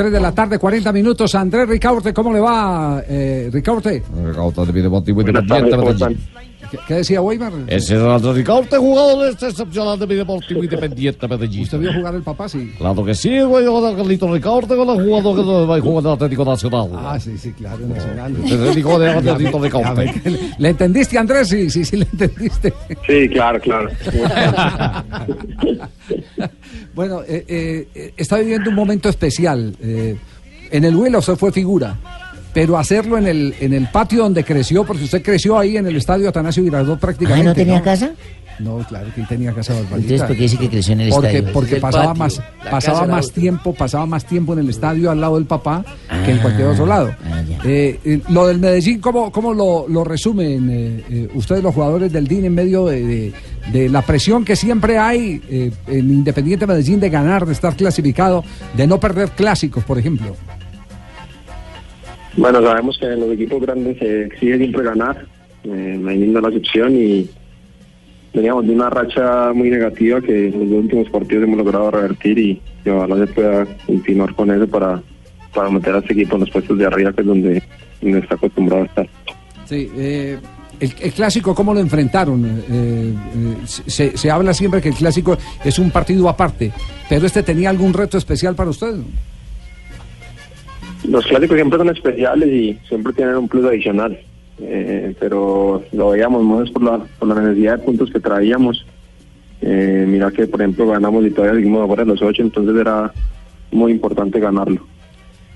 3 de la tarde, 40 minutos. Andrés Ricaurte, ¿cómo le va, eh, Ricaurte? Ricaurte de Deportivo Buenas tardes, ¿cómo están? ¿Qué, qué decía Weimar? Ese es Andrés Ricaurte, jugador este excepcional de mi Deportivo Independiente Medellín. ¿Usted vio jugar el papá? Sí. Claro que sí, güey, yo con Carlito Ricaurte, con el jugador que va a jugar en Atlético Nacional. Ah, sí, sí, claro, Nacional. El hijo de Carlito A Ricaurte. ¿Le entendiste, Andrés? Sí, sí, sí, le entendiste. Sí, claro, claro. Bueno, eh, eh, está viviendo un momento especial. Eh, en el Huila usted fue figura, pero hacerlo en el, en el patio donde creció, porque usted creció ahí en el estadio Atanasio Girardot Ah, prácticamente. ¿no tenía casa? No, claro que tenía casa de Entonces, ¿por qué dice que creció en el porque, estadio? porque El pasaba patio, más pasaba más tiempo pasaba más tiempo en el estadio al lado del papá que en Ah, cualquier otro lado ah. Eh, eh, lo del Medellín cómo, cómo lo, lo resumen eh, eh, ustedes los jugadores del DIN en medio de, de- de la presión que siempre hay eh, en Independiente Medellín de ganar de estar clasificado de no perder clásicos por ejemplo Bueno, sabemos que en los equipos grandes se exige siempre ganar. Eh, no es la excepción y veníamos de una racha muy negativa que en los últimos partidos hemos logrado revertir y, y ojalá se pueda continuar con eso para, para meter a este equipo en los puestos de arriba, que es donde, donde está acostumbrado a estar. Sí, eh, el, clásico, ¿cómo lo enfrentaron? Eh, eh, se, se habla siempre que el clásico es un partido aparte, pero este tenía algún reto especial para usted. Los clásicos siempre son especiales y siempre tienen un plus adicional, eh, pero lo veíamos más por la, por la necesidad de puntos que traíamos. Eh, mira que, por ejemplo, ganamos y todavía seguimos afuera de los ocho, entonces era muy importante ganarlo.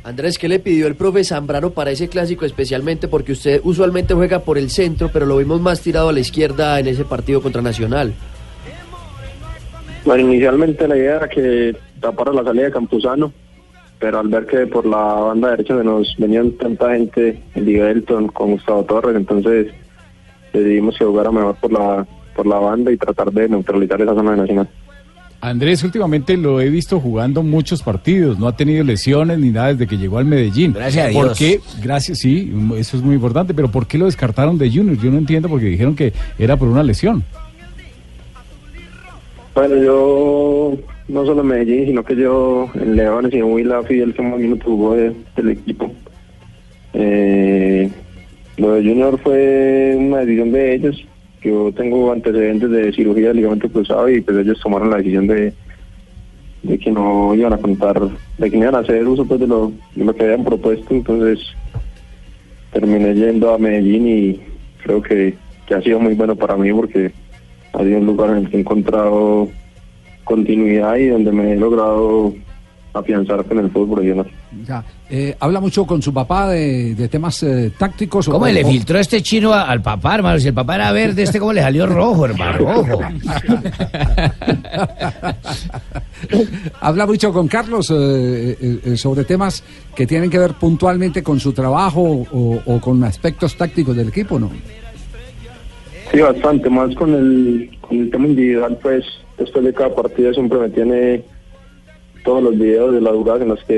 Andrés, ¿qué le pidió el profe Zambrano para ese clásico especialmente? Porque usted usualmente juega por el centro, pero lo vimos más tirado a la izquierda en ese partido contra Nacional. Bueno, inicialmente la idea era que tapara la salida de Campuzano, pero al ver que por la banda derecha se nos venían tanta gente, el Elton con Gustavo Torres, entonces decidimos que jugara mejor por la, por la banda y tratar de neutralizar esa zona de Nacional. Andrés, últimamente lo he visto jugando muchos partidos, no ha tenido lesiones ni nada desde que llegó al Medellín. Gracias a ¿Por Dios. qué? Gracias, sí, eso es muy importante, pero ¿por qué lo descartaron de Junior? Yo no entiendo porque dijeron que era por una lesión. Bueno, yo no solo Medellín, sino que yo en Leones y en Huila fui el que más minutos jugó de- del equipo. Eh, lo de Junior fue una decisión de ellos. Yo tengo antecedentes de cirugía de ligamento cruzado y pues ellos tomaron la decisión de, de que no iban a contar, de que no iban a hacer uso pues, de, lo, lo que habían propuesto. Entonces terminé yendo a Medellín y creo que, que ha sido muy bueno para mí porque ha sido un lugar en el que he encontrado continuidad y donde me he logrado afianzar con el fútbol. Ya, eh, habla mucho con su papá de, de temas eh, tácticos. o- ¿Cómo le o- filtró este chino a- al papá, hermano? Si el papá era verde, este cómo le salió rojo, hermano, rojo. Habla mucho con Carlos eh, eh, eh, sobre temas que tienen que ver puntualmente con su trabajo o, o con aspectos tácticos del equipo, ¿no? Sí, bastante, más con el, con el individual, pues después de cada partido siempre me tiene todos los videos de las jugadas en las que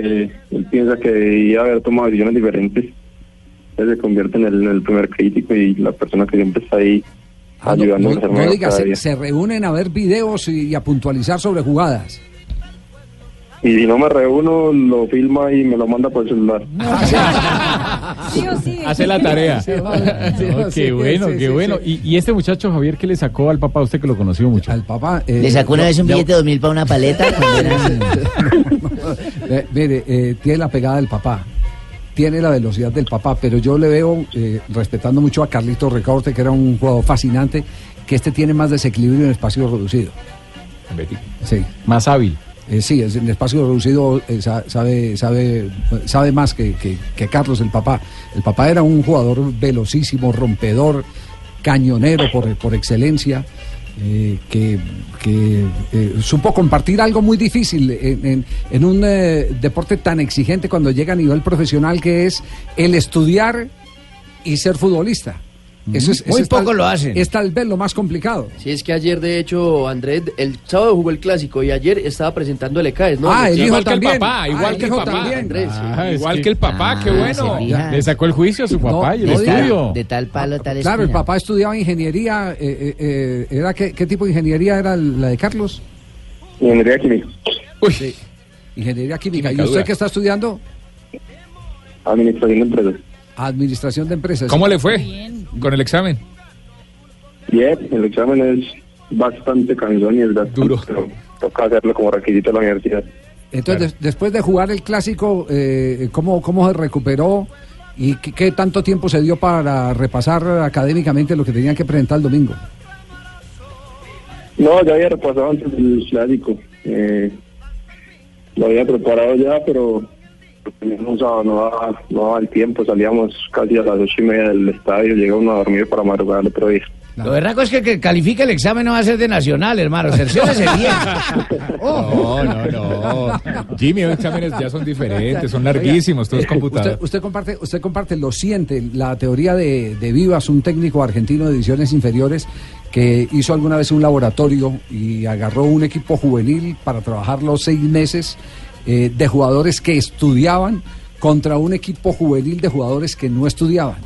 él piensa que debía haber tomado decisiones diferentes. Él se convierte en el, en el primer crítico y la persona que siempre está ahí Ah, no, ayudándome no- no diga, se, reúnen a ver videos y, y a puntualizar sobre jugadas. Y si no me reúno, lo filma y me lo manda por el celular. Sí o sí. Hace la tarea. Sí, vale. Sí, No, qué bueno, sí, qué sí, bueno. sí. Y, y este muchacho Javier, ¿qué le sacó al papá? Usted que lo conoció mucho. Al papá. eh, Le sacó una no, vez un billete de dos mil para una paleta. Eh, mire, eh, tiene la pegada del papá, tiene la velocidad del papá, pero yo le veo, eh, respetando mucho a Carlito Recorte, que era un jugador fascinante, que este tiene más desequilibrio en espacio reducido. Sí. Más hábil. Eh, sí, es- en espacio reducido eh, sa- sabe, sabe, sabe más que, que- Carlos, el papá. El papá era un jugador velocísimo, rompedor, cañonero por, por excelencia, eh, que, supo compartir algo muy difícil en, en- un deporte tan exigente cuando llega a nivel profesional que es el estudiar y ser futbolista. Eso es, Muy eso es tal- poco lo hacen. Es tal vez lo más complicado. Sí, es que ayer, de hecho, Andrés, el sábado jugó el clásico y ayer estaba presentando el ECAES, ¿no? Ah, el hijo Igual que el papá, Ah, igual que el papá. Andrés, sí. Ah, Igual que- que el papá, qué Ah, bueno. Le sacó el juicio a su papá y el no estudio. De tal palo, tal Claro, el papá estudiaba ingeniería. eh, eh, eh, ¿era qué, qué tipo de ingeniería era la de Carlos? Ingeniería química. Uy, Ingeniería química. ¿Y Química usted dura. qué está estudiando? Administración de empresas. Administración de empresas. ¿Cómo le fue Bien. Con el examen? Bien, el examen es bastante cansón y es bastante, Duro. pero toca hacerlo como requisito de la universidad. Entonces, des- después de jugar el clásico, eh, ¿cómo, ¿cómo se recuperó y qué, qué tanto tiempo se dio para repasar académicamente lo que tenían que presentar el domingo? No, ya había repasado antes el clásico. Eh, lo había preparado ya, pero no, daba- no, daba, no daba el tiempo. Salíamos casi a las ocho y media del estadio. Llega uno a dormir para madrugar el otro día. Lo berraco es que el que califique el examen no va a ser de nacional, hermano. Cerciórese bien. No, no, no. Jimmy, los exámenes ya son diferentes, son larguísimos, todos Eh, Usted, computados. usted comparte, usted comparte, lo siente, la teoría de, de Vivas, un técnico argentino de divisiones inferiores que hizo alguna vez un laboratorio y agarró un equipo juvenil para trabajar los seis meses eh, de jugadores que estudiaban contra un equipo juvenil de jugadores que no estudiaban.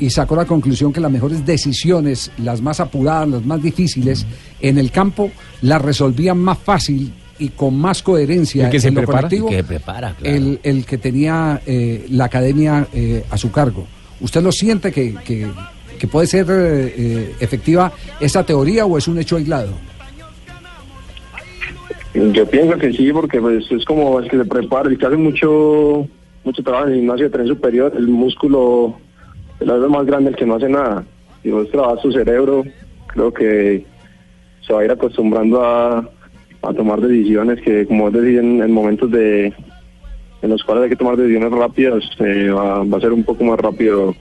Y sacó la conclusión que las mejores decisiones, las más apuradas, las más difíciles, en el campo las resolvían más fácil y con más coherencia El que se en lo prepara, colectivo, el que prepara, claro. el, el que tenía eh, la academia eh, a su cargo. ¿Usted lo siente que, que- que puede ser eh, efectiva esa teoría o es un hecho aislado? Yo pienso que sí, porque pues es como el que se prepara, el que hace mucho mucho trabajo en el gimnasio de tren superior, el músculo el es más grande el que no hace nada. Si vos trabajas tu cerebro, creo que se va a ir acostumbrando a, a tomar decisiones que, como decís, en, en momentos de en los cuales hay que tomar decisiones rápidas, eh, va, va a ser un poco más rápido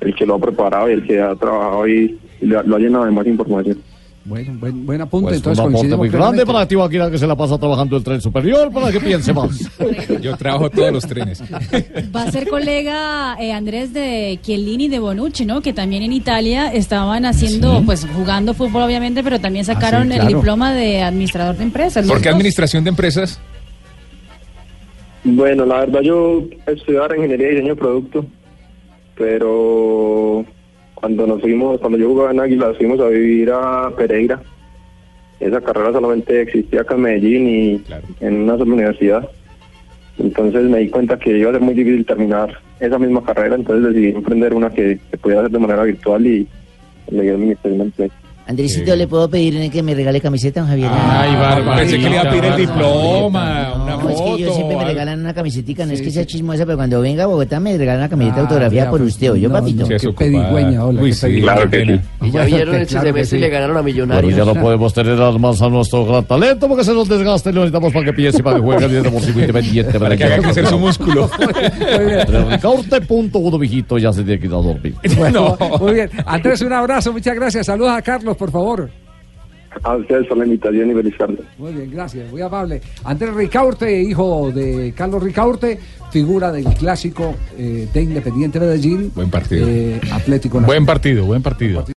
el que lo ha preparado y el que ha trabajado y, lo ha llenado de más información. Bueno, buen, buen apunte. Pues entonces un aporte muy grande plenamente. para Tibaquira que se la pasa trabajando el tren superior para que piense más. Yo trabajo todos los trenes. Va a ser colega eh, Andrés de Chiellini de Bonucci, ¿no? Que también en Italia estaban haciendo, pues jugando fútbol obviamente, pero también sacaron claro. el diploma de administrador de empresas. ¿Por qué administración de empresas? Bueno, la verdad yo estudiaba ingeniería y diseño de producto, pero cuando nos fuimos, cuando yo jugaba en Águilas, fuimos a vivir a Pereira. Esa carrera solamente existía acá en Medellín y Claro. en una sola universidad. Entonces me di cuenta que iba a ser muy difícil terminar esa misma carrera, entonces decidí emprender una que se podía hacer de manera virtual y le di administración de empresas. Andresito, ¿le puedo pedir que me regale camiseta, don Javier? Ay, Bárbara. Pensé que le iba a pedir el diploma, una No, es que yo foto, siempre me regalan una camisetica, no es que sea chismosa, pero cuando venga a Bogotá me regalan una camiseta Ah, autografiada por pues, usted, o yo, no, papito. qué pedigüeña, hola, Uy, sí, pedigüeña. Claro que sí. Y ya vieron este Claro que semestre y le ganaron a Pero Millonarios. ya no podemos tener más a nuestro gran talento porque se nos desgasta y lo necesitamos para que piense y para que juegue el Deportivo Independiente. Para que haga crecer su músculo. Ricaurte punto uno, mijito, ya se tiene que ir a dormir. Bueno, muy bien. Andrés, un abrazo, muchas gracias. Saludos a Carlos, por favor. A ustedes por la invitación y feliz tarde. Muy bien, gracias, muy amable. Andrés Ricaurte, hijo de Carlos Ricaurte, figura del clásico eh, de Independiente Medellín. Buen partido. eh, Atlético Nacional. Buen partido, buen partido.